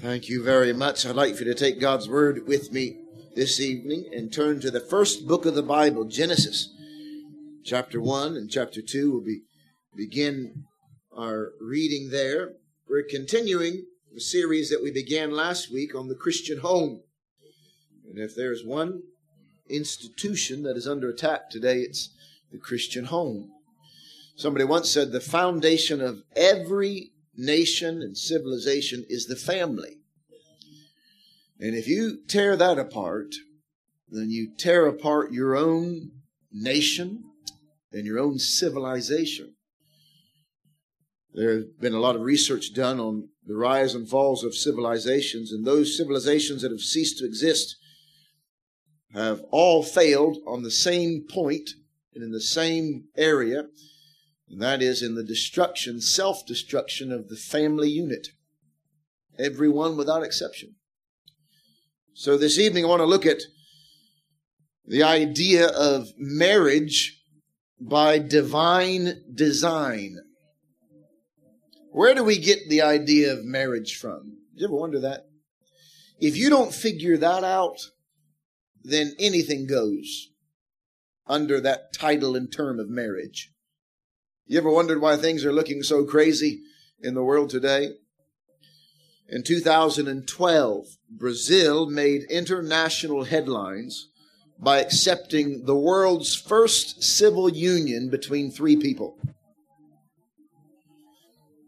Thank you very much. I'd like for you to take God's Word with me this evening and turn to the first book of the Bible, Genesis, chapter 1 and chapter 2. We'll be, begin our reading there. We're continuing the series that we began last week on the Christian home. And if there's one institution that is under attack today, it's the Christian home. Somebody once said the foundation of every nation and civilization is the family. And if you tear that apart, then you tear apart your own nation and your own civilization. There's been a lot of research done on the rise and falls of civilizations, and those civilizations that have ceased to exist have all failed on the same point and in the same area, and that is in the destruction, self destruction of the family unit. Everyone without exception. So this evening I want to look at the idea of marriage by divine design. Where do we get the idea of marriage from? Did you ever wonder that? If you don't figure that out, then anything goes under that title and term of marriage. You ever wondered why things are looking so crazy in the world today? In 2012, Brazil made international headlines by accepting the world's first civil union between three people.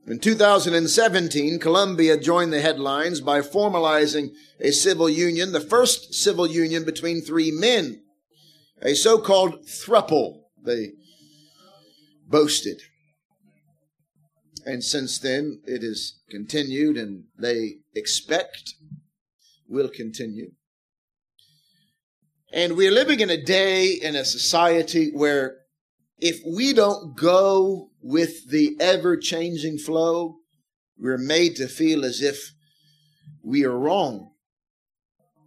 In 2017, Colombia joined the headlines by formalizing a civil union, the first civil union between three men, a so-called thruple, they boasted. And since then, it has continued and they expect will continue. And we're living in a day, in a society where if we don't go with the ever changing flow, we're made to feel as if we are wrong.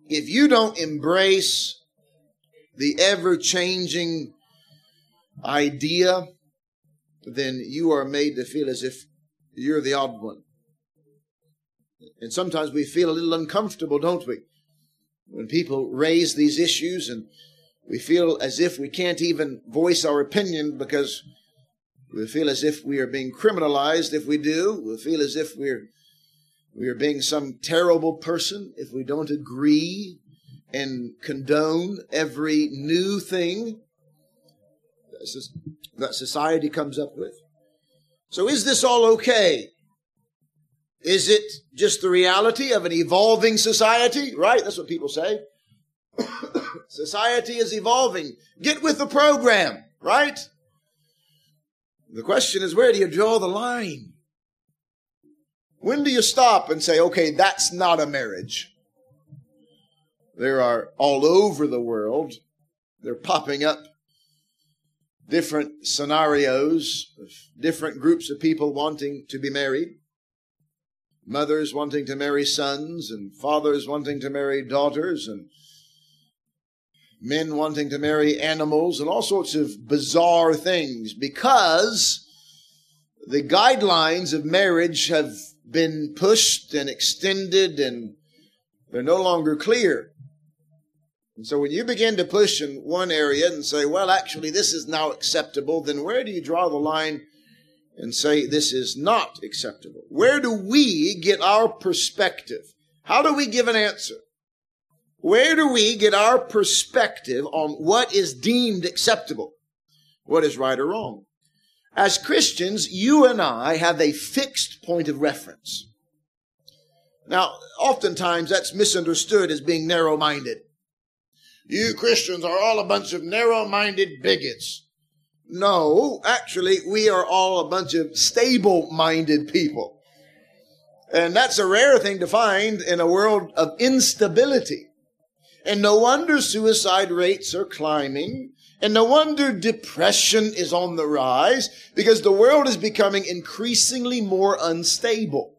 If you don't embrace the ever changing idea, then you are made to feel as if you're the odd one. And sometimes we feel a little uncomfortable, don't we? When people raise these issues and we feel as if we can't even voice our opinion because we feel as if we are being criminalized if we do. We feel as if we're we are being some terrible person if we don't agree and condone every new thing that society comes up with. So is this all okay? Is it just the reality of an evolving society? Right? That's what people say. society is evolving. Get with the program, right? The question is, where do you draw the line? When do you stop and say, okay, that's not a marriage? There are all over the world, they're popping up different scenarios of different groups of people wanting to be married. Mothers wanting to marry sons and fathers wanting to marry daughters and men wanting to marry animals and all sorts of bizarre things because the guidelines of marriage have been pushed and extended and they're no longer clear. And so when you begin to push in one area and say, well, actually, this is now acceptable, then where do you draw the line and say this is not acceptable? Where do we get our perspective? How do we give an answer? Where do we get our perspective on what is deemed acceptable? What is right or wrong? As Christians, you and I have a fixed point of reference. Now, oftentimes that's misunderstood as being narrow minded. You Christians are all a bunch of narrow minded bigots. No, actually, we are all a bunch of stable minded people. And that's a rare thing to find in a world of instability. And no wonder suicide rates are climbing. And no wonder depression is on the rise because the world is becoming increasingly more unstable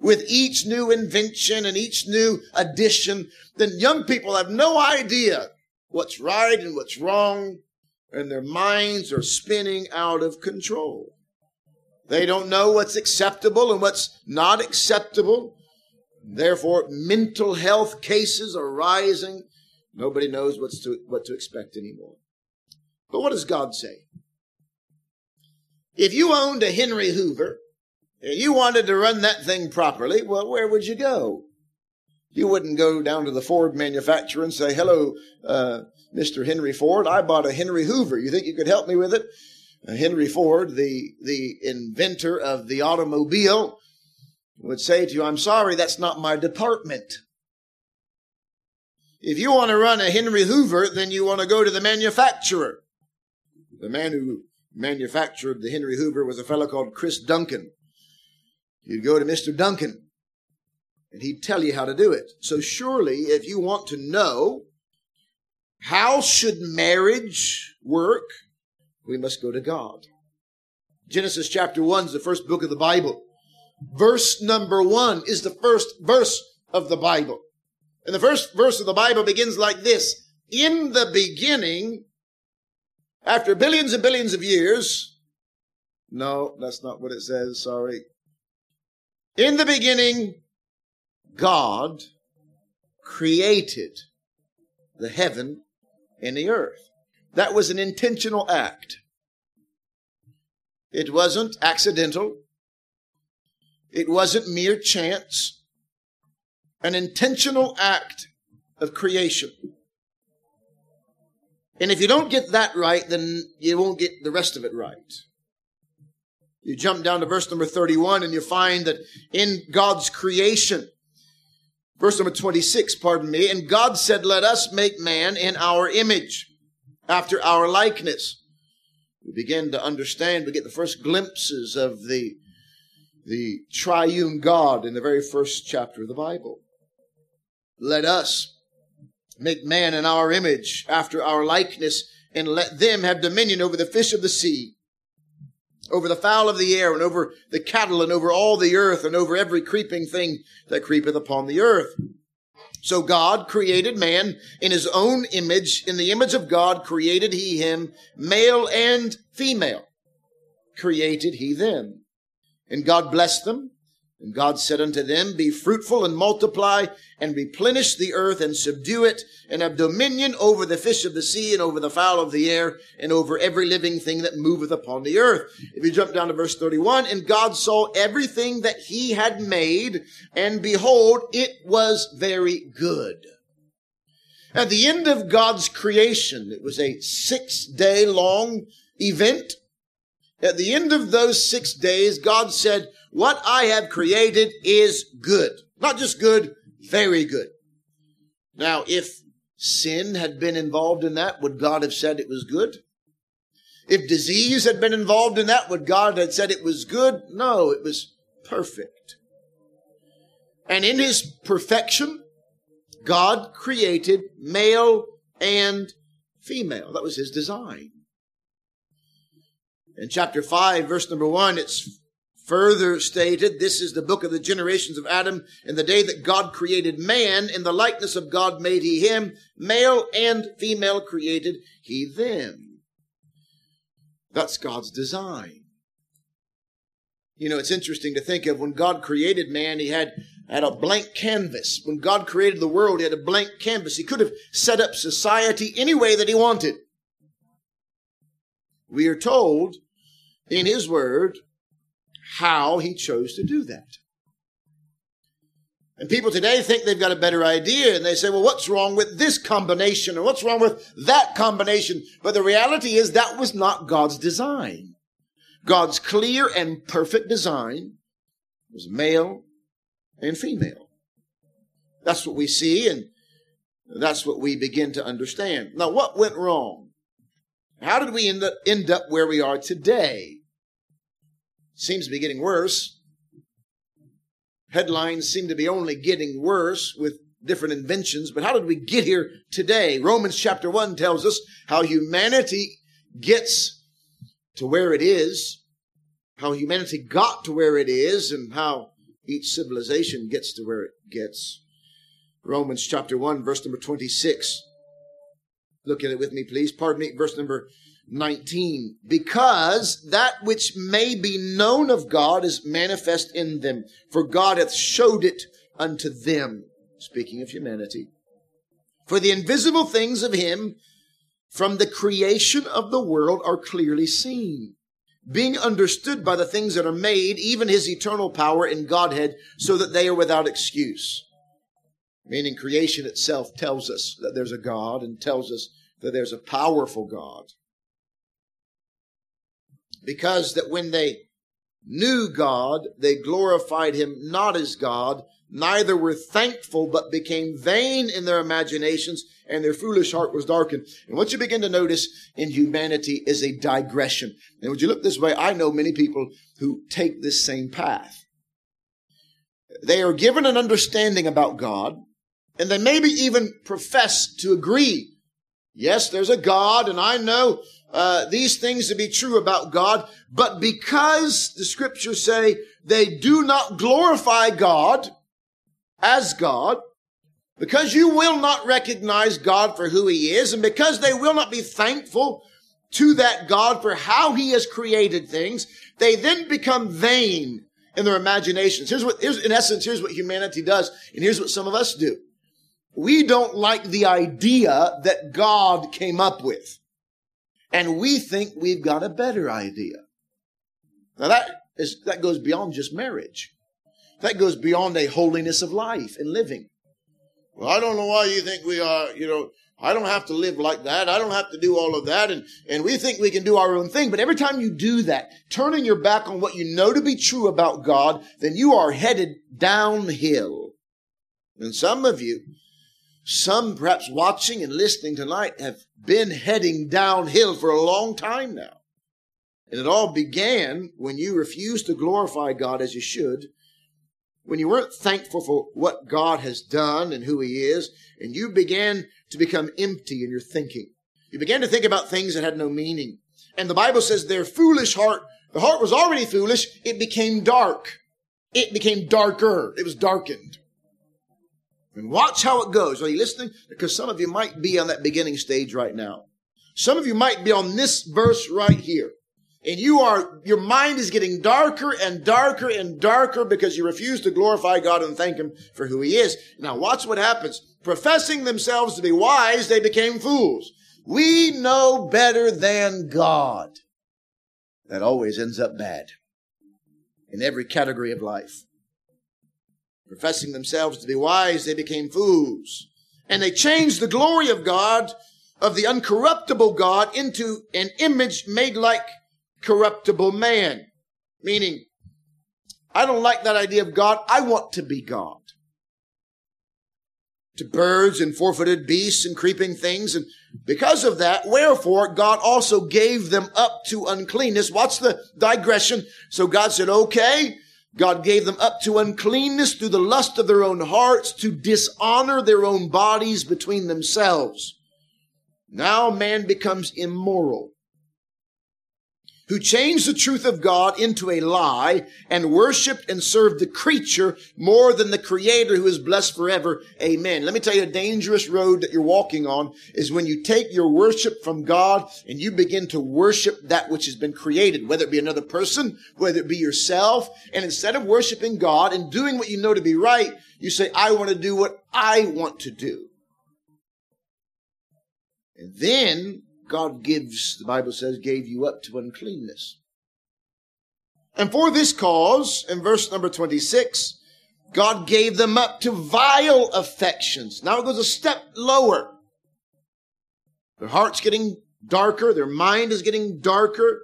with each new invention and each new addition, then young people have no idea what's right and what's wrong, and their minds are spinning out of control. They don't know what's acceptable and what's not acceptable. Therefore, mental health cases are rising. Nobody knows what's to, what to expect anymore. But what does God say? If you owned a Henry Hoover and you wanted to run that thing properly, well, where would you go? You wouldn't go down to the Ford manufacturer and say, hello, uh, Mr. Henry Ford, I bought a Henry Hoover. You think you could help me with it? Uh, Henry Ford, the, the inventor of the automobile, would say to you, I'm sorry, that's not my department. If you want to run a Henry Hoover, then you want to go to the manufacturer. The man who manufactured the Henry Hoover was a fellow called Chris Duncan. You'd go to Mr. Duncan and he'd tell you how to do it. So surely if you want to know how should marriage work, we must go to God. Genesis chapter 1 is the first book of the Bible. Verse number 1 is the first verse of the Bible. And the first verse of the Bible begins like this. In the beginning, after billions and billions of years, no, that's not what it says, sorry. In the beginning, God created the heaven and the earth. That was an intentional act. It wasn't accidental. It wasn't mere chance. An intentional act of creation. And if you don't get that right, then you won't get the rest of it right. You jump down to verse number 31 and you find that in God's creation, verse number 26, pardon me, and God said, let us make man in our image, after our likeness. We begin to understand, we get the first glimpses of the, the triune God in the very first chapter of the Bible. Let us make man in our image, after our likeness, and let them have dominion over the fish of the sea, over the fowl of the air, and over the cattle, and over all the earth, and over every creeping thing that creepeth upon the earth. So God created man in his own image. In the image of God created he him, male and female. Created he them. And God blessed them. And God said unto them, Be fruitful and multiply and replenish the earth and subdue it and have dominion over the fish of the sea and over the fowl of the air and over every living thing that moveth upon the earth. If you jump down to verse 31, and God saw everything that he had made and behold, it was very good. At the end of God's creation, it was a six day long event. At the end of those six days, God said, what I have created is good. Not just good, very good. Now, if sin had been involved in that, would God have said it was good? If disease had been involved in that, would God have said it was good? No, it was perfect. And in his perfection, God created male and female. That was his design. In chapter 5, verse number 1, it's Further stated, this is the book of the generations of Adam. In the day that God created man, in the likeness of God made he him, male and female created he them. That's God's design. You know, it's interesting to think of when God created man, he had, had a blank canvas. When God created the world, he had a blank canvas. He could have set up society any way that he wanted. We are told in his word how he chose to do that. And people today think they've got a better idea and they say, well, what's wrong with this combination or what's wrong with that combination? But the reality is that was not God's design. God's clear and perfect design was male and female. That's what we see and that's what we begin to understand. Now, what went wrong? How did we end up, where we are today? seems to be getting worse. Headlines seem to be only getting worse with different inventions, but how did we get here today? Romans chapter 1 tells us how humanity gets to where it is, how humanity got to where it is, and how each civilization gets to where it gets. Romans chapter 1, verse number 26. Look at it with me, please. Pardon me, verse number 19. Because that which may be known of God is manifest in them, for God hath showed it unto them. Speaking of humanity. For the invisible things of him from the creation of the world are clearly seen, being understood by the things that are made, even his eternal power and Godhead, so that they are without excuse. Meaning creation itself tells us that there's a God and tells us that there's a powerful God. Because that when they knew God, they glorified him not as God, neither were thankful, but became vain in their imaginations, and their foolish heart was darkened. And what you begin to notice in humanity is a digression. And would you look this way, I know many people who take this same path. They are given an understanding about God, and they maybe even profess to agree. Yes, there's a God, and I know uh, these things to be true about God, but because the scriptures say they do not glorify God as God, because you will not recognize God for who He is, and because they will not be thankful to that God for how He has created things, they then become vain in their imaginations. Here's what, here's, in essence, here's what humanity does, and here's what some of us do. We don't like the idea that God came up with. And we think we've got a better idea. Now that is, that goes beyond just marriage. That goes beyond a holiness of life and living. Well, I don't know why you think we are, you know, I don't have to live like that. I don't have to do all of that. And, and we think we can do our own thing. But every time you do that, turning your back on what you know to be true about God, then you are headed downhill. And some of you, some perhaps watching and listening tonight have been heading downhill for a long time now. And it all began when you refused to glorify God as you should, when you weren't thankful for what God has done and who He is, and you began to become empty in your thinking. You began to think about things that had no meaning. And the Bible says their foolish heart, the heart was already foolish, it became dark. It became darker. It was darkened. And watch how it goes. Are you listening? Because some of you might be on that beginning stage right now. Some of you might be on this verse right here. And you are, your mind is getting darker and darker and darker because you refuse to glorify God and thank Him for who He is. Now watch what happens. Professing themselves to be wise, they became fools. We know better than God. That always ends up bad in every category of life. Professing themselves to be wise, they became fools. And they changed the glory of God, of the uncorruptible God, into an image made like corruptible man. Meaning, I don't like that idea of God. I want to be God. To birds and four-footed beasts and creeping things. And because of that, wherefore God also gave them up to uncleanness. What's the digression? So God said, okay, God gave them up to uncleanness through the lust of their own hearts to dishonor their own bodies between themselves. Now man becomes immoral who changed the truth of God into a lie and worshiped and served the creature more than the creator who is blessed forever. Amen. Let me tell you a dangerous road that you're walking on is when you take your worship from God and you begin to worship that which has been created, whether it be another person, whether it be yourself. And instead of worshiping God and doing what you know to be right, you say, I want to do what I want to do. And then God gives, the Bible says, gave you up to uncleanness. And for this cause, in verse number 26, God gave them up to vile affections. Now it goes a step lower. Their heart's getting darker. Their mind is getting darker.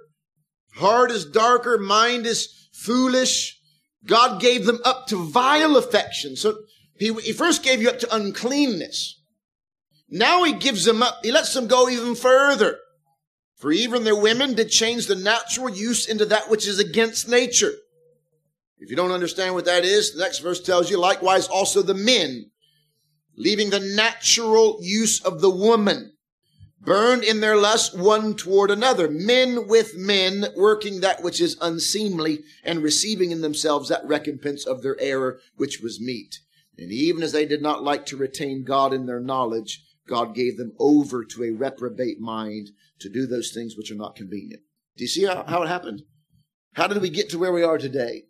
Heart is darker. Mind is foolish. God gave them up to vile affections. So he, he first gave you up to uncleanness. Now he gives them up. He lets them go even further. For even their women did change the natural use into that which is against nature. If you don't understand what that is, the next verse tells you, likewise also the men, leaving the natural use of the woman, burned in their lust one toward another, men with men, working that which is unseemly, and receiving in themselves that recompense of their error which was meet. And even as they did not like to retain God in their knowledge, God gave them over to a reprobate mind to do those things which are not convenient. Do you see how, how it happened? How did we get to where we are today?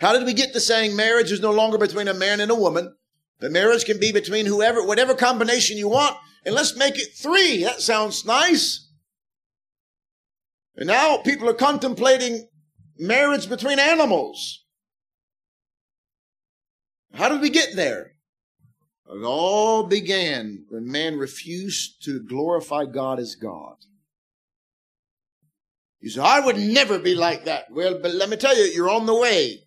How did we get to saying marriage is no longer between a man and a woman? The marriage can be between whoever, whatever combination you want, and let's make it three. That sounds nice. And now people are contemplating marriage between animals. How did we get there? It all began when man refused to glorify God as God. You say, I would never be like that. Well, but let me tell you, you're on the way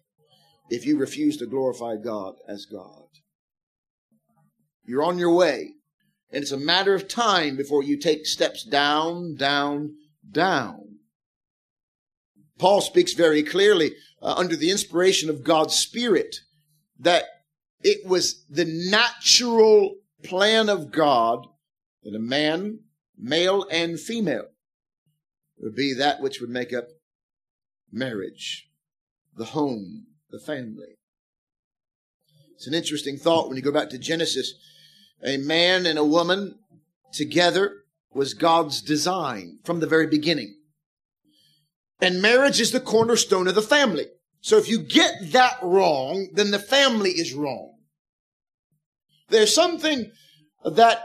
if you refuse to glorify God as God. You're on your way. And it's a matter of time before you take steps down, down, down. Paul speaks very clearly uh, under the inspiration of God's Spirit that it was the natural plan of God that a man, male and female, would be that which would make up marriage, the home, the family. It's an interesting thought when you go back to Genesis. A man and a woman together was God's design from the very beginning. And marriage is the cornerstone of the family. So if you get that wrong, then the family is wrong. There's something that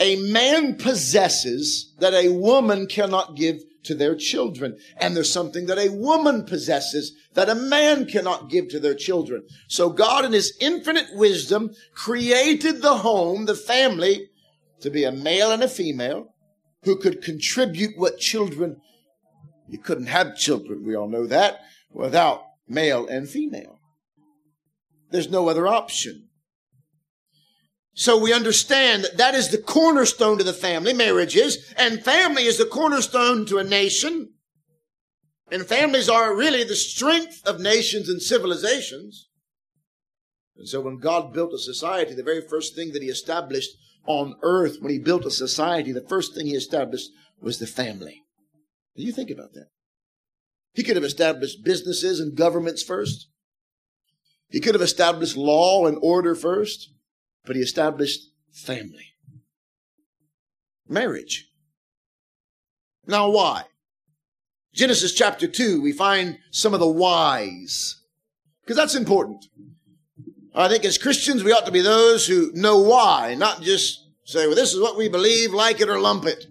a man possesses that a woman cannot give to their children. And there's something that a woman possesses that a man cannot give to their children. So God in his infinite wisdom created the home, the family, to be a male and a female who could contribute what children, you couldn't have children, we all know that, without male and female. There's no other option. So we understand that that is the cornerstone to the family, marriage is, and family is the cornerstone to a nation. And families are really the strength of nations and civilizations. And so when God built a society, the very first thing that he established on earth, when he built a society, the first thing he established was the family. Do you think about that? He could have established businesses and governments first. He could have established law and order first but he established family, marriage. Now, why? Genesis chapter 2, we find some of the whys, because that's important. I think as Christians, we ought to be those who know why, not just say, well, this is what we believe, like it or lump it.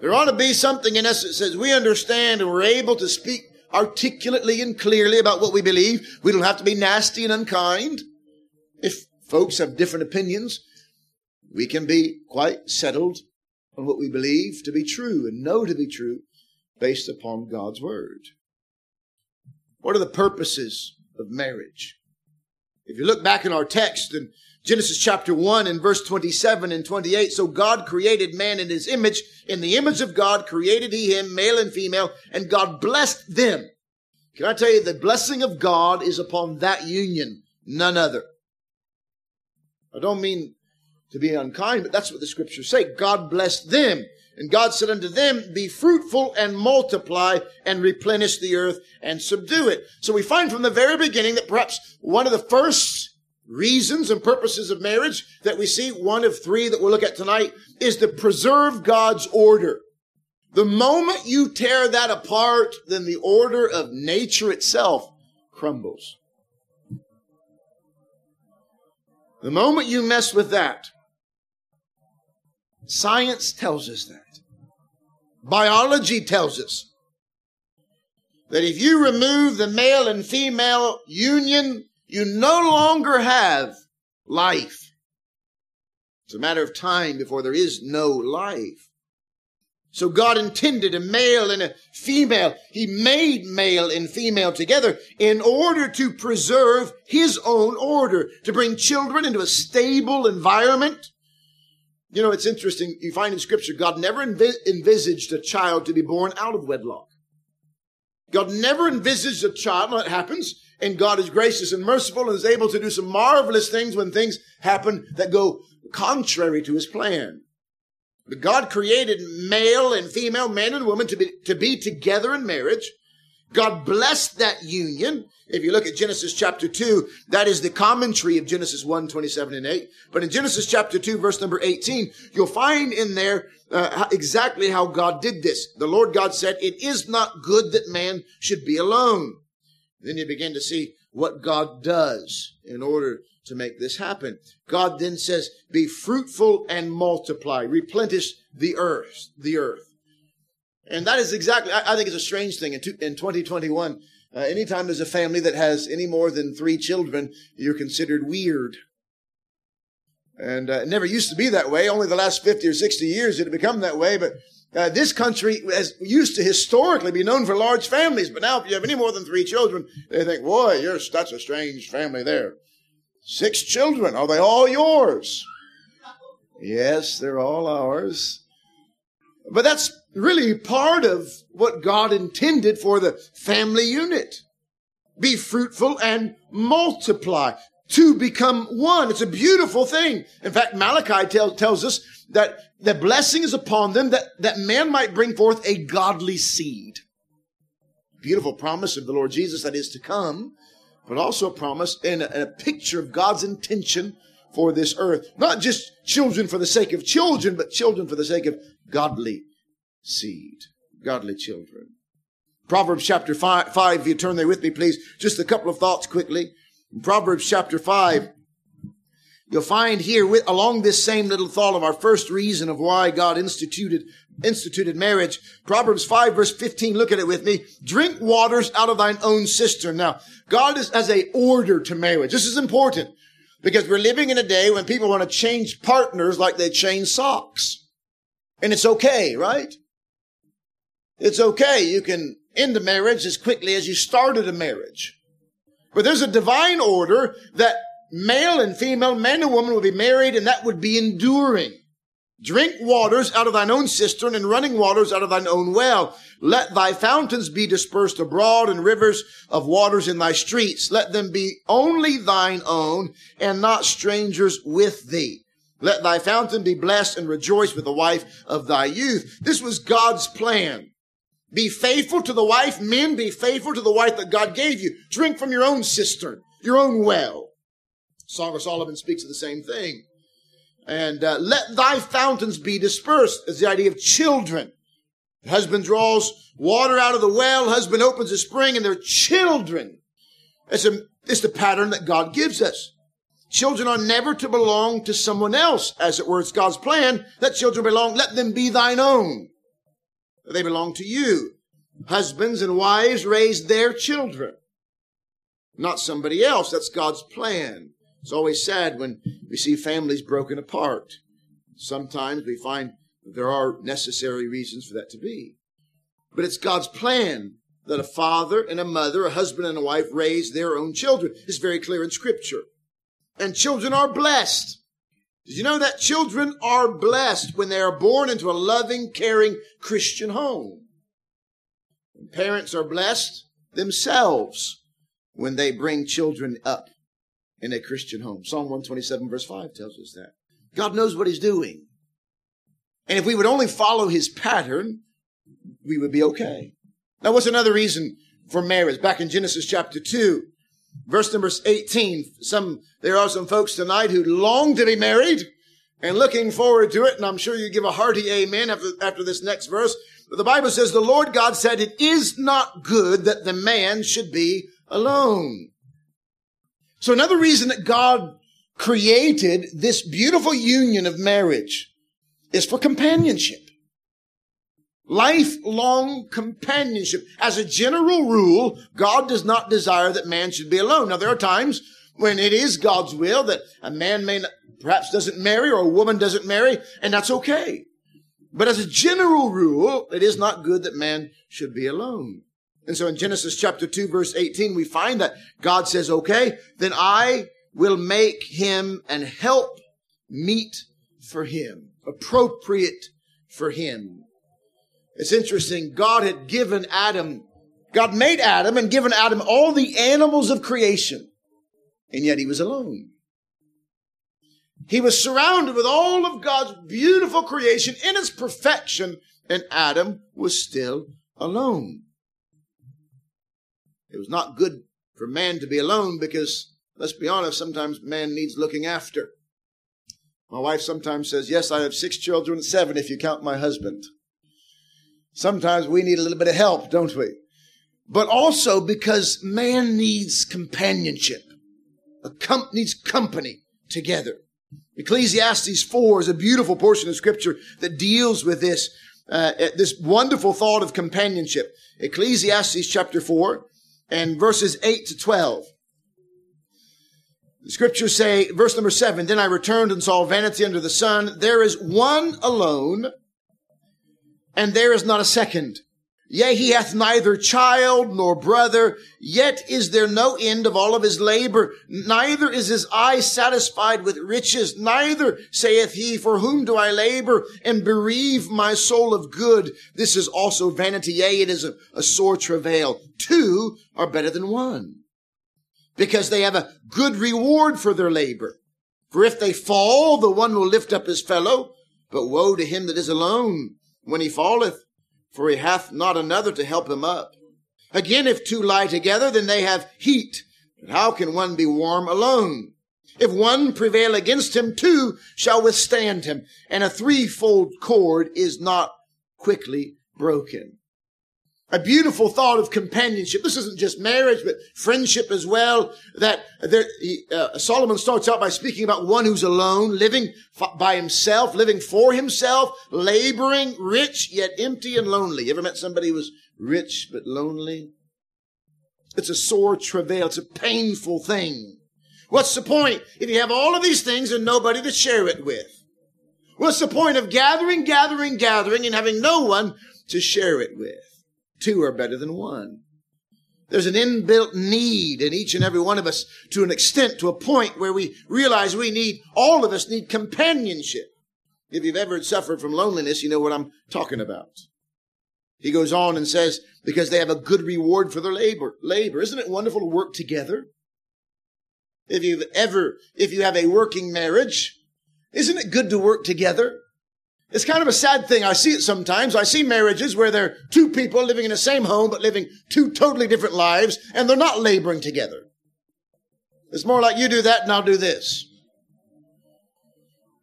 There ought to be something in us that says we understand and we're able to speak articulately and clearly about what we believe. We don't have to be nasty and unkind. If folks have different opinions, we can be quite settled on what we believe to be true and know to be true based upon God's Word. What are the purposes of marriage? If you look back in our text in Genesis chapter 1 and verse 27 and 28, so God created man in his image. In the image of God created he him, male and female, and God blessed them. Can I tell you, the blessing of God is upon that union, none other. I don't mean to be unkind, but that's what the scriptures say. God blessed them. And God said unto them, be fruitful and multiply and replenish the earth and subdue it. So we find from the very beginning that perhaps one of the first reasons and purposes of marriage that we see, one of three that we'll look at tonight, is to preserve God's order. The moment you tear that apart, then the order of nature itself crumbles. The moment you mess with that, science tells us that. Biology tells us that if you remove the male and female union, you no longer have life. It's a matter of time before there is no life. So God intended a male and a female. He made male and female together in order to preserve his own order, to bring children into a stable environment. You know, it's interesting. You find in scripture, God never envis- envisaged a child to be born out of wedlock. God never envisaged a child. That happens. And God is gracious and merciful and is able to do some marvelous things when things happen that go contrary to his plan. But God created male and female, man and woman to be, to be together in marriage. God blessed that union. If you look at Genesis chapter 2, that is the commentary of Genesis 1, 27 and 8. But in Genesis chapter 2, verse number 18, you'll find in there uh, exactly how God did this. The Lord God said, it is not good that man should be alone. Then you begin to see what God does in order to make this happen. God then says, be fruitful and multiply, replenish the earth, the earth. And that is exactly, I, I think it's a strange thing in, two, in 2021. Uh, anytime there's a family that has any more than three children, you're considered weird. And uh, it never used to be that way. Only the last 50 or 60 years it had become that way. But uh, this country has used to historically be known for large families. But now if you have any more than three children, they think, boy, you're, that's a strange family there. Six children. Are they all yours? Yes, they're all ours. But that's really part of what God intended for the family unit. Be fruitful and multiply to become one. It's a beautiful thing. In fact, Malachi tell, tells us that the blessing is upon them that, that man might bring forth a godly seed. Beautiful promise of the Lord Jesus that is to come, but also a promise and a, a picture of God's intention for this earth. Not just children for the sake of children, but children for the sake of godly seed. Godly children. Proverbs chapter 5, five if you turn there with me, please. Just a couple of thoughts quickly. Proverbs chapter 5, you'll find here with, along this same little thought of our first reason of why God instituted instituted marriage. Proverbs 5 verse 15, look at it with me. Drink waters out of thine own cistern. Now, God is as a order to marriage. This is important because we're living in a day when people want to change partners like they change socks. And it's okay, right? It's okay. You can end a marriage as quickly as you started a marriage. But there's a divine order that male and female, man and woman will be married and that would be enduring. Drink waters out of thine own cistern and running waters out of thine own well. Let thy fountains be dispersed abroad and rivers of waters in thy streets. Let them be only thine own and not strangers with thee. Let thy fountain be blessed and rejoice with the wife of thy youth. This was God's plan. Be faithful to the wife. Men, be faithful to the wife that God gave you. Drink from your own cistern, your own well. Song of Solomon speaks of the same thing. And uh, let thy fountains be dispersed is the idea of children. The husband draws water out of the well. Husband opens a spring and they're children. It's, a, it's the pattern that God gives us. Children are never to belong to someone else, as it were. It's God's plan that children belong. Let them be thine own. They belong to you. Husbands and wives raise their children, not somebody else. That's God's plan. It's always sad when we see families broken apart. Sometimes we find there are necessary reasons for that to be. But it's God's plan that a father and a mother, a husband and a wife raise their own children. It's very clear in scripture. And children are blessed. Did you know that children are blessed when they are born into a loving, caring Christian home? And parents are blessed themselves when they bring children up in a Christian home. Psalm 127 verse 5 tells us that. God knows what he's doing. And if we would only follow his pattern, we would be okay. Now what's another reason for marriage? Back in Genesis chapter 2, verse number 18, some, there are some folks tonight who long to be married and looking forward to it. And I'm sure you give a hearty amen after, after this next verse. But the Bible says the Lord God said, it is not good that the man should be alone. So another reason that God created this beautiful union of marriage is for companionship. Lifelong companionship. As a general rule, God does not desire that man should be alone. Now there are times when it is God's will that a man may not, perhaps doesn't marry or a woman doesn't marry, and that's okay. But as a general rule, it is not good that man should be alone. And so in Genesis chapter 2 verse 18, we find that God says, okay, then I will make him and help meet for him, appropriate for him. It's interesting. God had given Adam, God made Adam and given Adam all the animals of creation. And yet he was alone. He was surrounded with all of God's beautiful creation in its perfection, and Adam was still alone. It was not good for man to be alone because, let's be honest, sometimes man needs looking after. My wife sometimes says, Yes, I have six children, seven if you count my husband. Sometimes we need a little bit of help, don't we? but also because man needs companionship. A com- needs company together. Ecclesiastes 4 is a beautiful portion of scripture that deals with this, uh, this wonderful thought of companionship. Ecclesiastes chapter 4 and verses 8 to 12. The scriptures say, verse number 7, Then I returned and saw vanity under the sun. There is one alone, and there is not a second. Yea, he hath neither child nor brother, yet is there no end of all of his labor. Neither is his eye satisfied with riches. Neither saith he, for whom do I labor and bereave my soul of good? This is also vanity. Yea, it is a, a sore travail. Two are better than one because they have a good reward for their labor. For if they fall, the one will lift up his fellow, but woe to him that is alone when he falleth for he hath not another to help him up. Again, if two lie together, then they have heat. But how can one be warm alone? If one prevail against him, two shall withstand him, and a threefold cord is not quickly broken a beautiful thought of companionship. This isn't just marriage, but friendship as well. That there, uh, Solomon starts out by speaking about one who's alone, living by himself, living for himself, laboring, rich yet empty and lonely. You ever met somebody who was rich but lonely? It's a sore travail. It's a painful thing. What's the point if you have all of these things and nobody to share it with? What's the point of gathering, gathering, gathering and having no one to share it with? Two are better than one. There's an inbuilt need in each and every one of us to an extent, to a point where we realize we need, all of us need companionship. If you've ever suffered from loneliness, you know what I'm talking about. He goes on and says, because they have a good reward for their labor. Labor. Isn't it wonderful to work together? If you've ever, if you have a working marriage, isn't it good to work together? It's kind of a sad thing. I see it sometimes. I see marriages where there are two people living in the same home, but living two totally different lives, and they're not laboring together. It's more like you do that and I'll do this.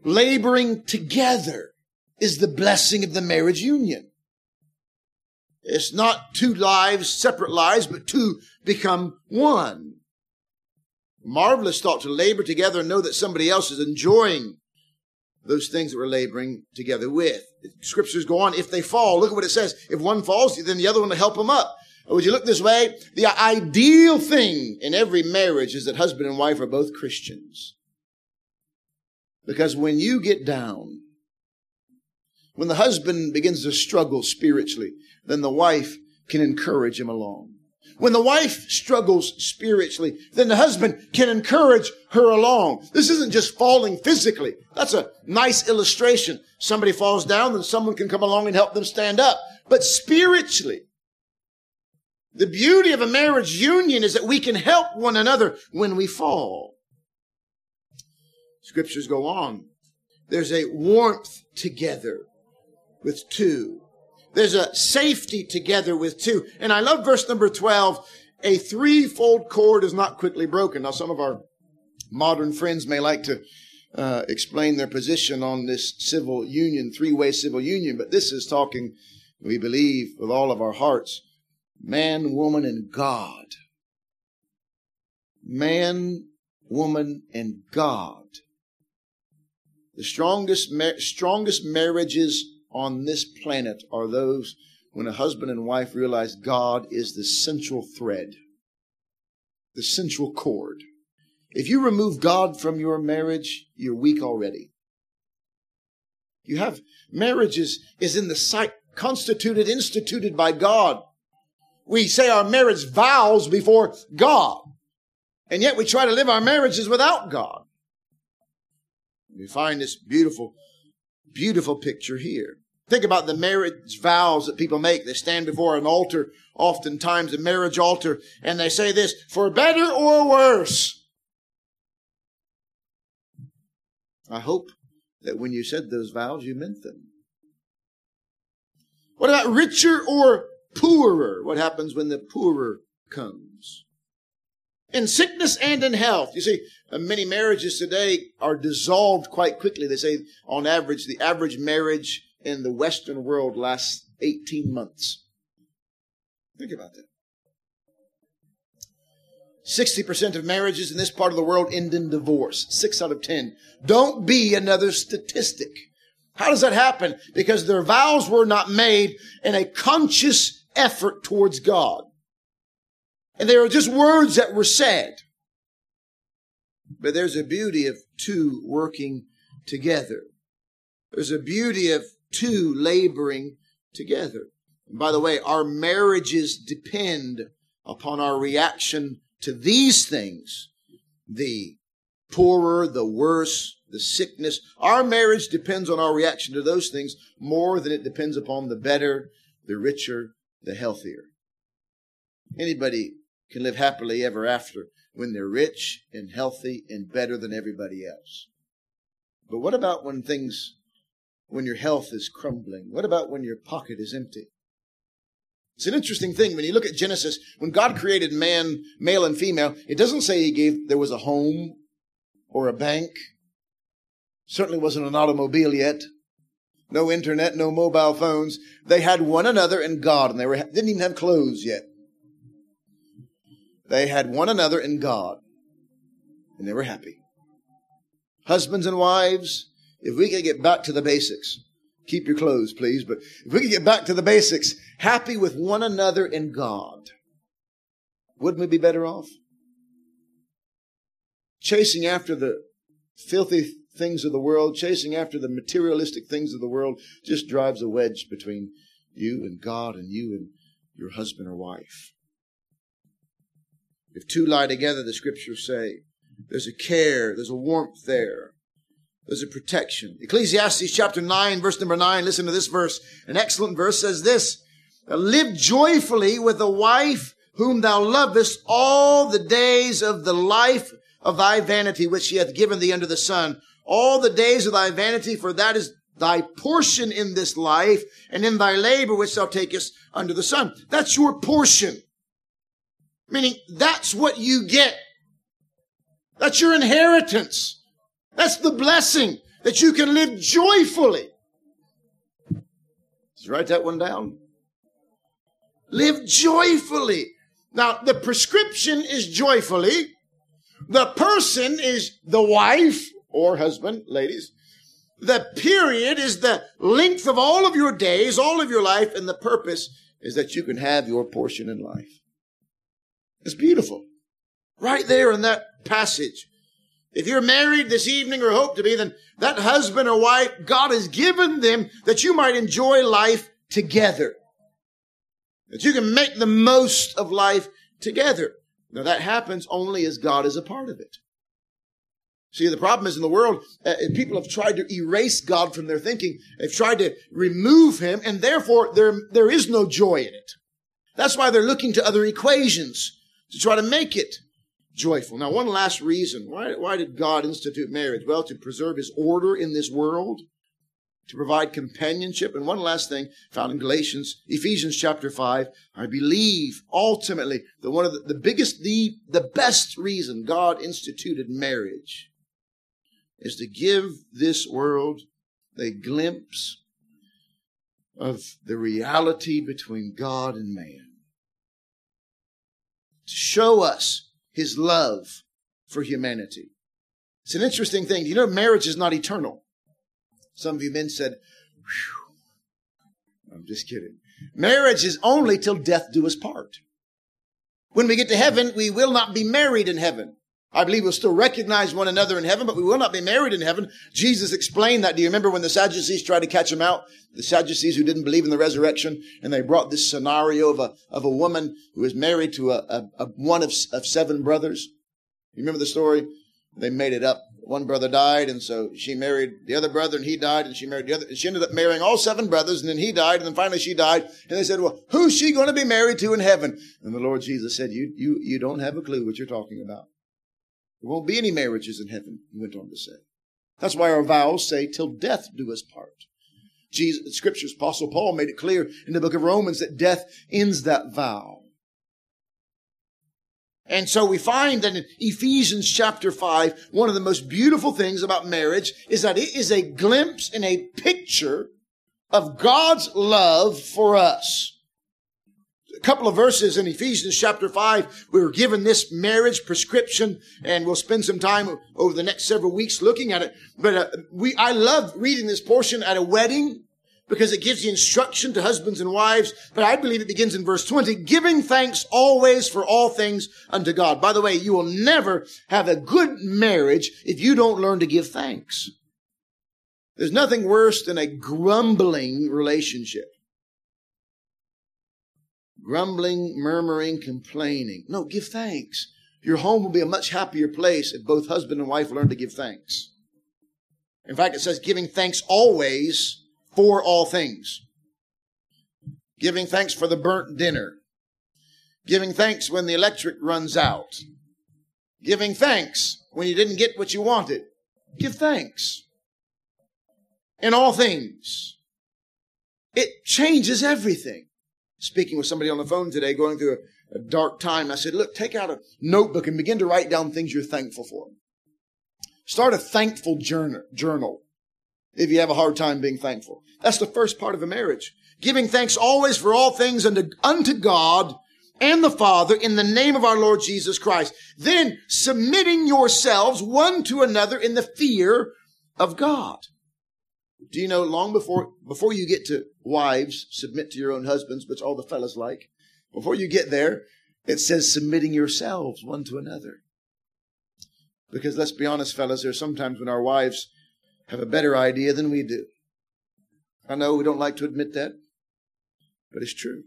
Laboring together is the blessing of the marriage union. It's not two lives, separate lives, but two become one. Marvelous thought to labor together and know that somebody else is enjoying those things that we're laboring together with. Scriptures go on. If they fall, look at what it says. If one falls, then the other one will help them up. Or would you look this way? The ideal thing in every marriage is that husband and wife are both Christians. Because when you get down, when the husband begins to struggle spiritually, then the wife can encourage him along. When the wife struggles spiritually, then the husband can encourage her along. This isn't just falling physically. That's a nice illustration. Somebody falls down, then someone can come along and help them stand up. But spiritually, the beauty of a marriage union is that we can help one another when we fall. Scriptures go on. There's a warmth together with two. There's a safety together with two. And I love verse number 12. A threefold cord is not quickly broken. Now, some of our modern friends may like to uh, explain their position on this civil union, three-way civil union, but this is talking, we believe with all of our hearts, man, woman, and God. Man, woman, and God. The strongest, strongest marriages on this planet are those when a husband and wife realize God is the central thread, the central cord. If you remove God from your marriage, you're weak already. You have marriages is, in the sight constituted, instituted by God. We say our marriage vows before God. And yet we try to live our marriages without God. We find this beautiful beautiful picture here. Think about the marriage vows that people make. They stand before an altar, oftentimes a marriage altar, and they say this, for better or worse. I hope that when you said those vows, you meant them. What about richer or poorer? What happens when the poorer comes? In sickness and in health. You see, many marriages today are dissolved quite quickly. They say on average, the average marriage in the Western world lasts 18 months. Think about that. 60% of marriages in this part of the world end in divorce. Six out of 10. Don't be another statistic. How does that happen? Because their vows were not made in a conscious effort towards God. And they were just words that were said. But there's a beauty of two working together. There's a beauty of two laboring together. And by the way, our marriages depend upon our reaction to these things. The poorer, the worse, the sickness. Our marriage depends on our reaction to those things more than it depends upon the better, the richer, the healthier. Anybody can live happily ever after when they're rich and healthy and better than everybody else. But what about when things, when your health is crumbling? What about when your pocket is empty? It's an interesting thing when you look at Genesis. When God created man, male and female, it doesn't say He gave there was a home or a bank. Certainly wasn't an automobile yet. No internet, no mobile phones. They had one another and God, and they were, didn't even have clothes yet. They had one another and God, and they were happy. Husbands and wives, if we could get back to the basics, keep your clothes, please, but if we could get back to the basics, happy with one another and God, wouldn't we be better off? Chasing after the filthy things of the world, chasing after the materialistic things of the world, just drives a wedge between you and God and you and your husband or wife. If two lie together, the scriptures say, there's a care, there's a warmth there. There's a protection. Ecclesiastes chapter 9, verse number 9, listen to this verse. An excellent verse says this, Live joyfully with a wife whom thou lovest all the days of the life of thy vanity which she hath given thee under the sun. All the days of thy vanity, for that is thy portion in this life, and in thy labor which thou takest under the sun. That's your portion. Meaning that's what you get. That's your inheritance. That's the blessing that you can live joyfully. Let's write that one down. Live joyfully. Now, the prescription is joyfully. The person is the wife or husband, ladies. The period is the length of all of your days, all of your life, and the purpose is that you can have your portion in life. It's beautiful. Right there in that passage. If you're married this evening or hope to be, then that husband or wife, God has given them that you might enjoy life together. That you can make the most of life together. Now that happens only as God is a part of it. See, the problem is in the world, uh, people have tried to erase God from their thinking. They've tried to remove him, and therefore there, there is no joy in it. That's why they're looking to other equations to try to make it joyful. Now, one last reason. Why, why did God institute marriage? Well, to preserve his order in this world, to provide companionship. And one last thing found in Galatians, Ephesians chapter 5. I believe ultimately that one of the, the biggest, the, the best reason God instituted marriage is to give this world a glimpse of the reality between God and man to show us his love for humanity. It's an interesting thing. You know, marriage is not eternal. Some of you men said, I'm just kidding. Marriage is only till death do us part. When we get to heaven, we will not be married in heaven. I believe we'll still recognize one another in heaven, but we will not be married in heaven. Jesus explained that. Do you remember when the Sadducees tried to catch him out? The Sadducees who didn't believe in the resurrection, and they brought this scenario of a, of a woman who was married to a, a, a one of, of seven brothers. You remember the story? They made it up. One brother died, and so she married the other brother, and he died, and she married the other. And she ended up marrying all seven brothers, and then he died, and then finally she died. And they said, "Well, who's she going to be married to in heaven?" And the Lord Jesus said, "You, you, you don't have a clue what you're talking about." There won't be any marriages in heaven, he went on to say. That's why our vows say, till death do us part. Jesus, scriptures, Apostle Paul made it clear in the book of Romans that death ends that vow. And so we find that in Ephesians chapter 5, one of the most beautiful things about marriage is that it is a glimpse and a picture of God's love for us. A couple of verses in Ephesians chapter 5, we were given this marriage prescription and we'll spend some time over the next several weeks looking at it. But uh, we, I love reading this portion at a wedding because it gives the instruction to husbands and wives. But I believe it begins in verse 20, giving thanks always for all things unto God. By the way, you will never have a good marriage if you don't learn to give thanks. There's nothing worse than a grumbling relationship. Grumbling, murmuring, complaining. No, give thanks. Your home will be a much happier place if both husband and wife learn to give thanks. In fact, it says giving thanks always for all things. Giving thanks for the burnt dinner. Giving thanks when the electric runs out. Giving thanks when you didn't get what you wanted. Give thanks. In all things. It changes everything. Speaking with somebody on the phone today, going through a, a dark time, I said, look, take out a notebook and begin to write down things you're thankful for. Start a thankful journal if you have a hard time being thankful. That's the first part of a marriage. Giving thanks always for all things unto, unto God and the Father in the name of our Lord Jesus Christ. Then submitting yourselves one to another in the fear of God. Do you know long before, before you get to wives, submit to your own husbands, which all the fellas like, before you get there, it says submitting yourselves one to another. Because let's be honest, fellas, there's sometimes when our wives have a better idea than we do. I know we don't like to admit that, but it's true.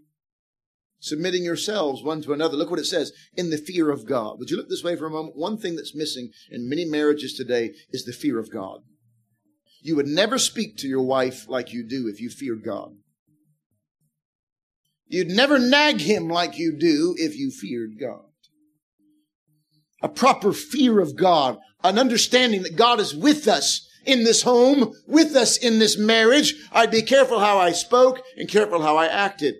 Submitting yourselves one to another. Look what it says in the fear of God. Would you look this way for a moment? One thing that's missing in many marriages today is the fear of God. You would never speak to your wife like you do if you feared God. You'd never nag him like you do if you feared God. A proper fear of God, an understanding that God is with us in this home, with us in this marriage. I'd be careful how I spoke and careful how I acted.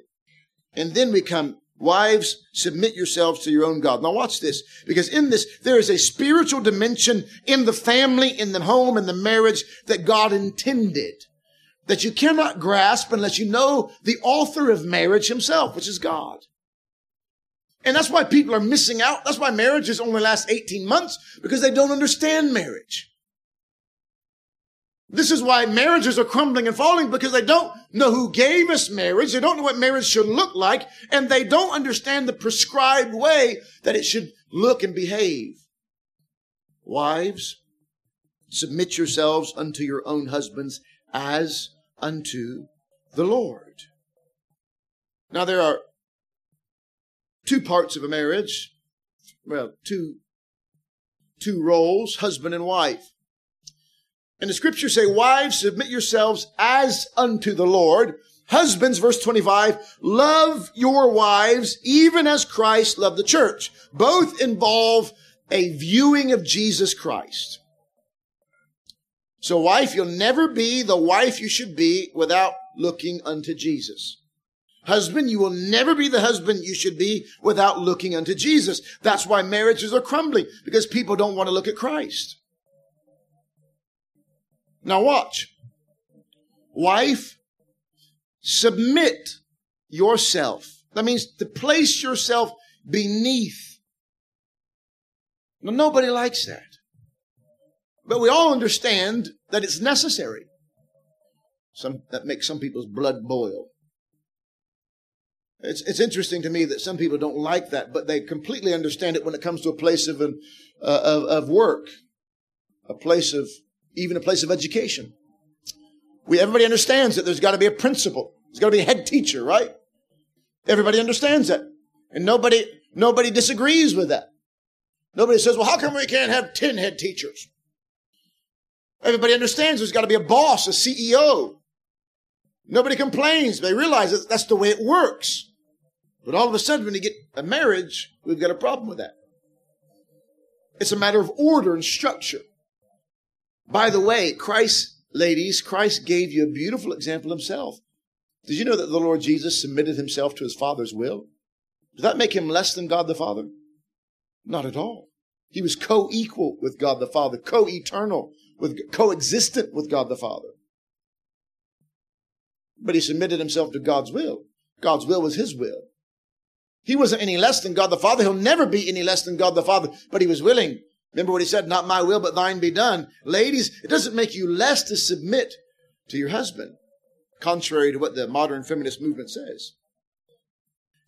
And then we come, wives, submit yourselves to your own God. Now watch this, because in this, there is a spiritual dimension in the family, in the home, in the marriage that God intended. That you cannot grasp unless you know the author of marriage himself, which is God. And that's why people are missing out. That's why marriages only last 18 months, because they don't understand marriage. This is why marriages are crumbling and falling because they don't know who gave us marriage. They don't know what marriage should look like. And they don't understand the prescribed way that it should look and behave. Wives, submit yourselves unto your own husbands as unto the Lord. Now there are two parts of a marriage. Well, two, two roles, husband and wife. And the scriptures say, wives, submit yourselves as unto the Lord. Husbands, verse 25, love your wives even as Christ loved the church. Both involve a viewing of Jesus Christ. So wife, you'll never be the wife you should be without looking unto Jesus. Husband, you will never be the husband you should be without looking unto Jesus. That's why marriages are crumbling, because people don't want to look at Christ. Now watch. Wife, submit yourself. That means to place yourself beneath. Now nobody likes that. But we all understand that it's necessary. Some, that makes some people's blood boil. It's, it's interesting to me that some people don't like that, but they completely understand it when it comes to a place of, an, uh, of, of work, a place of even a place of education. We, everybody understands that there's got to be a principal. There's got to be a head teacher, right? Everybody understands that. And nobody, nobody disagrees with that. Nobody says, well, how come we can't have 10 head teachers? Everybody understands there's got to be a boss, a CEO. Nobody complains. They realize that that's the way it works. But all of a sudden, when you get a marriage, we've got a problem with that. It's a matter of order and structure. By the way, Christ, ladies, Christ gave you a beautiful example himself. Did you know that the Lord Jesus submitted himself to his Father's will? Does that make him less than God the Father? Not at all. He was co-equal with God the Father, co-eternal, with co-existent with God the Father. But he submitted himself to God's will. God's will was his will. He wasn't any less than God the Father. He'll never be any less than God the Father, but he was willing. Remember what he said, not my will, but thine be done. Ladies, it doesn't make you less to submit to your husband, contrary to what the modern feminist movement says.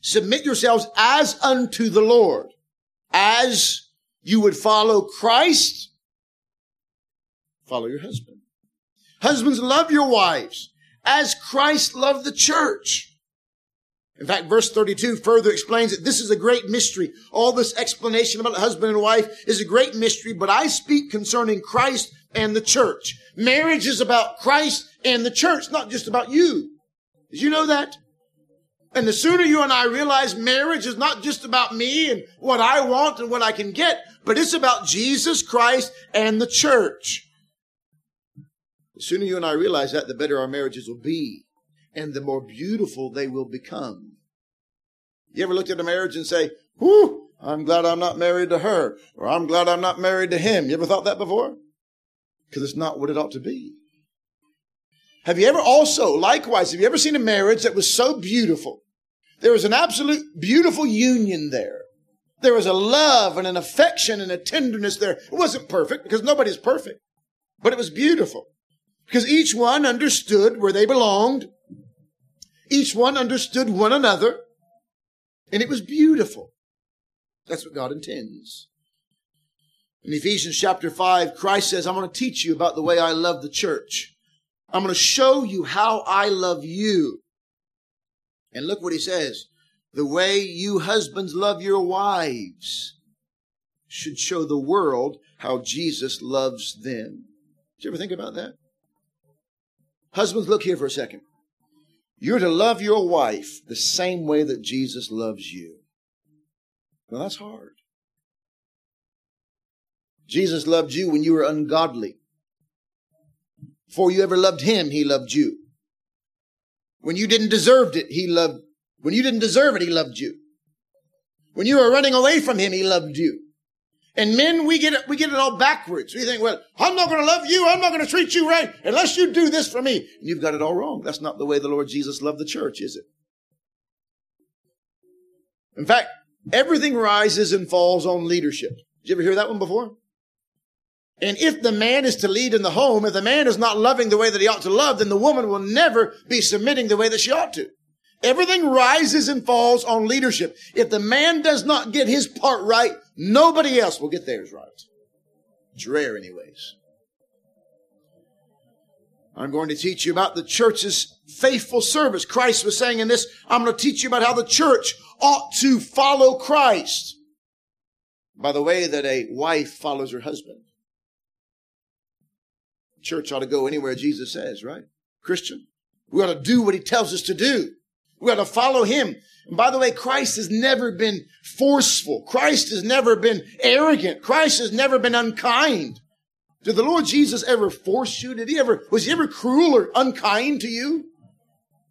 Submit yourselves as unto the Lord, as you would follow Christ, follow your husband. Husbands, love your wives as Christ loved the church. In fact, verse 32 further explains that this is a great mystery. All this explanation about husband and wife is a great mystery, but I speak concerning Christ and the church. Marriage is about Christ and the church, not just about you. Did you know that? And the sooner you and I realize marriage is not just about me and what I want and what I can get, but it's about Jesus Christ and the church. The sooner you and I realize that, the better our marriages will be and the more beautiful they will become. You ever looked at a marriage and say, whew, I'm glad I'm not married to her, or I'm glad I'm not married to him. You ever thought that before? Because it's not what it ought to be. Have you ever also, likewise, have you ever seen a marriage that was so beautiful? There was an absolute beautiful union there. There was a love and an affection and a tenderness there. It wasn't perfect because nobody's perfect, but it was beautiful because each one understood where they belonged. Each one understood one another and it was beautiful. That's what God intends. In Ephesians chapter 5, Christ says, I'm going to teach you about the way I love the church. I'm going to show you how I love you. And look what he says. The way you husbands love your wives should show the world how Jesus loves them. Did you ever think about that? Husbands, look here for a second. You're to love your wife the same way that Jesus loves you. Well, that's hard. Jesus loved you when you were ungodly. Before you ever loved him, he loved you. When you didn't deserve it, he loved, when you didn't deserve it, he loved you. When you were running away from him, he loved you. And men, we get it, we get it all backwards. We think, well, I'm not going to love you. I'm not going to treat you right unless you do this for me. And you've got it all wrong. That's not the way the Lord Jesus loved the church, is it? In fact, everything rises and falls on leadership. Did you ever hear that one before? And if the man is to lead in the home, if the man is not loving the way that he ought to love, then the woman will never be submitting the way that she ought to. Everything rises and falls on leadership. If the man does not get his part right, nobody else will get theirs right. It's rare anyways. I'm going to teach you about the church's faithful service. Christ was saying in this, I'm going to teach you about how the church ought to follow Christ by the way that a wife follows her husband. Church ought to go anywhere Jesus says, right? Christian. We ought to do what he tells us to do. We ought to follow him. And by the way, Christ has never been forceful. Christ has never been arrogant. Christ has never been unkind. Did the Lord Jesus ever force you? Did he ever, was he ever cruel or unkind to you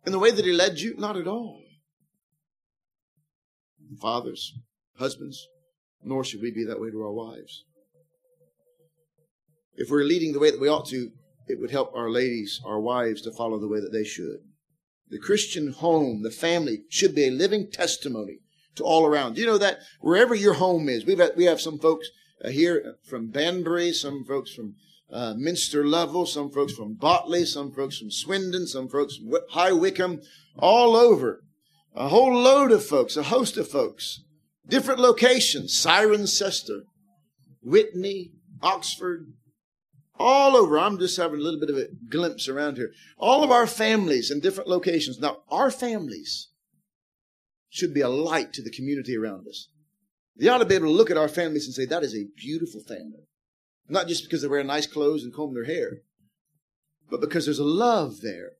in the way that he led you? Not at all. Fathers, husbands, nor should we be that way to our wives. If we're leading the way that we ought to, it would help our ladies, our wives, to follow the way that they should. The Christian home, the family, should be a living testimony to all around. You know that wherever your home is, we've had, we have some folks uh, here from Banbury, some folks from uh, Minster Lovell, some folks from Botley, some folks from Swindon, some folks from High Wycombe, all over. A whole load of folks, a host of folks, different locations, Cirencester, Witney, Oxford, all over. I'm just having a little bit of a glimpse around here. All of our families in different locations. Now, our families should be a light to the community around us. They ought to be able to look at our families and say, that is a beautiful family. Not just because they wear nice clothes and comb their hair, but because there's a love there.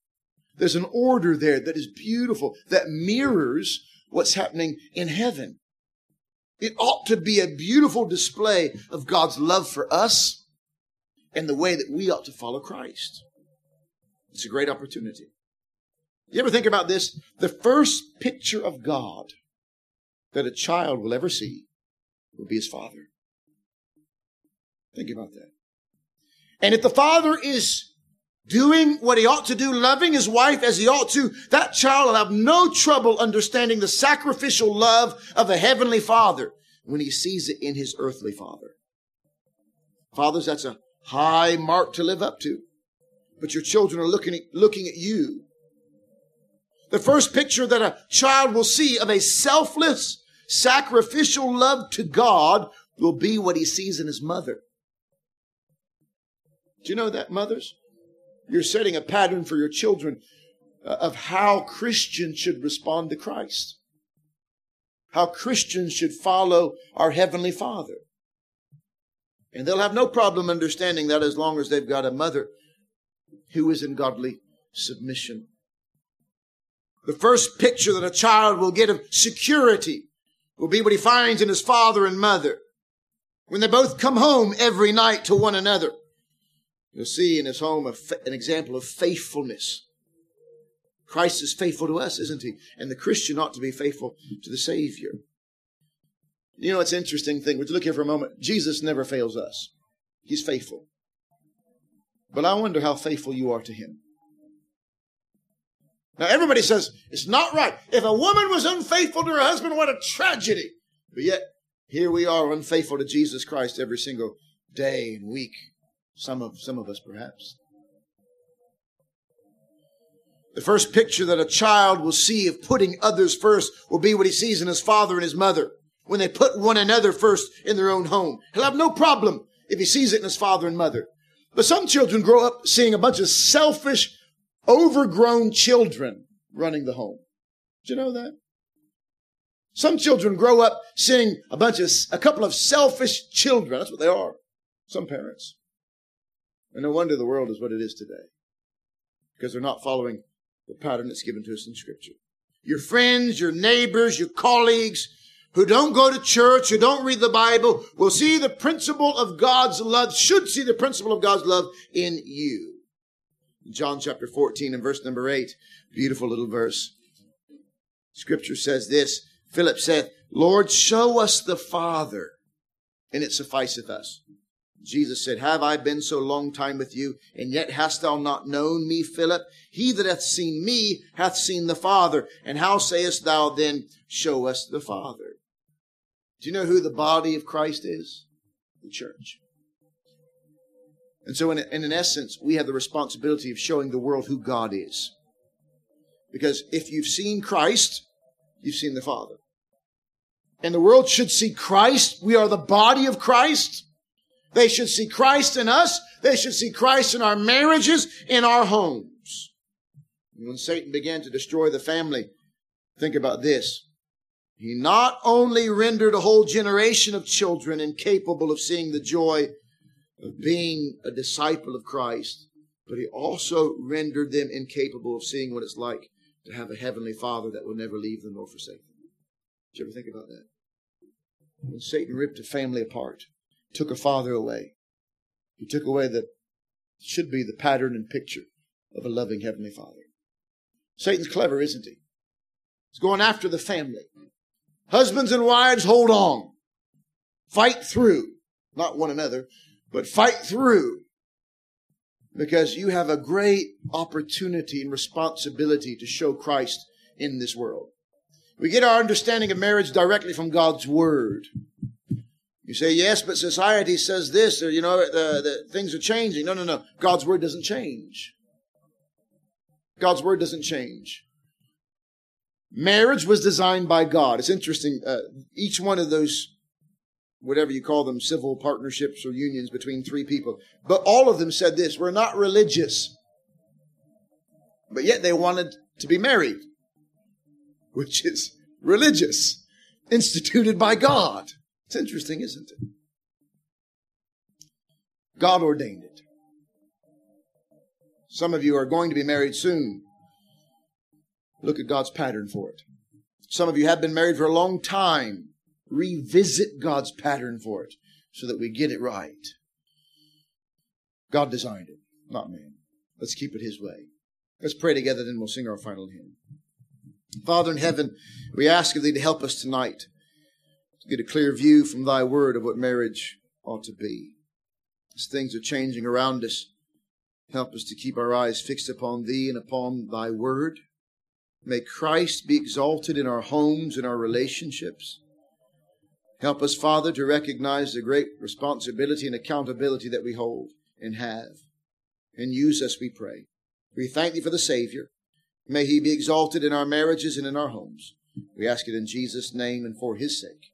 There's an order there that is beautiful, that mirrors what's happening in heaven. It ought to be a beautiful display of God's love for us and the way that we ought to follow Christ. It's a great opportunity. You ever think about this? The first picture of God that a child will ever see will be his father. Think about that. And if the father is doing what he ought to do, loving his wife as he ought to, that child will have no trouble understanding the sacrificial love of a heavenly father when he sees it in his earthly father. Fathers, that's a high mark to live up to. But your children are looking at, looking at you. The first picture that a child will see of a selfless, sacrificial love to God will be what he sees in his mother. Do you know that, mothers? You're setting a pattern for your children uh, of how Christians should respond to Christ. How Christians should follow our Heavenly Father. And they'll have no problem understanding that as long as they've got a mother who is in godly submission. The first picture that a child will get of security will be what he finds in his father and mother. When they both come home every night to one another, you'll see in his home an example of faithfulness. Christ is faithful to us, isn't he? And the Christian ought to be faithful to the Savior. You know, it's an interesting thing. Would you look here for a moment? Jesus never fails us. He's faithful. But I wonder how faithful you are to him. Now, everybody says it's not right. If a woman was unfaithful to her husband, what a tragedy. But yet, here we are unfaithful to Jesus Christ every single day and week. Some of, some of us, perhaps. The first picture that a child will see of putting others first will be what he sees in his father and his mother when they put one another first in their own home. He'll have no problem if he sees it in his father and mother. But some children grow up seeing a bunch of selfish, overgrown children running the home. Did you know that? Some children grow up seeing a bunch of, a couple of selfish children. That's what they are. Some parents. And no wonder the world is what it is today. Because they're not following the pattern that's given to us in scripture. Your friends, your neighbors, your colleagues, who don't go to church, who don't read the Bible, will see the principle of God's love, should see the principle of God's love in you. John chapter 14 and verse number 8, beautiful little verse. Scripture says this, Philip said, Lord, show us the Father, and it sufficeth us. Jesus said, Have I been so long time with you, and yet hast thou not known me, Philip? He that hath seen me hath seen the Father. And how sayest thou then, Show us the Father? Do you know who the body of Christ is? The church. And so, in, in essence, we have the responsibility of showing the world who God is. Because if you've seen Christ, you've seen the Father. And the world should see Christ. We are the body of Christ. They should see Christ in us. They should see Christ in our marriages, in our homes. And when Satan began to destroy the family, think about this. He not only rendered a whole generation of children incapable of seeing the joy of being a disciple of Christ, but he also rendered them incapable of seeing what it's like to have a heavenly father that will never leave them nor forsake them. Did you ever think about that? When Satan ripped a family apart, took a father away, he took away the should be the pattern and picture of a loving heavenly father. Satan's clever, isn't he? He's going after the family. Husbands and wives, hold on. Fight through. Not one another, but fight through. Because you have a great opportunity and responsibility to show Christ in this world. We get our understanding of marriage directly from God's Word. You say, yes, but society says this, or, you know, the, the, things are changing. No, no, no. God's Word doesn't change. God's Word doesn't change. Marriage was designed by God. It's interesting. Uh, each one of those, whatever you call them, civil partnerships or unions between three people, but all of them said this: "We're not religious," but yet they wanted to be married, which is religious, instituted by God. It's interesting, isn't it? God ordained it. Some of you are going to be married soon. Look at God's pattern for it. Some of you have been married for a long time. Revisit God's pattern for it so that we get it right. God designed it, not man. Let's keep it His way. Let's pray together, then we'll sing our final hymn. Father in heaven, we ask of Thee to help us tonight to get a clear view from Thy Word of what marriage ought to be. As things are changing around us, Help us to keep our eyes fixed upon Thee and upon Thy Word. May Christ be exalted in our homes and our relationships. Help us, Father, to recognize the great responsibility and accountability that we hold and have. And use us, we pray. We thank Thee for the Savior. May He be exalted in our marriages and in our homes. We ask it in Jesus' name and for His sake.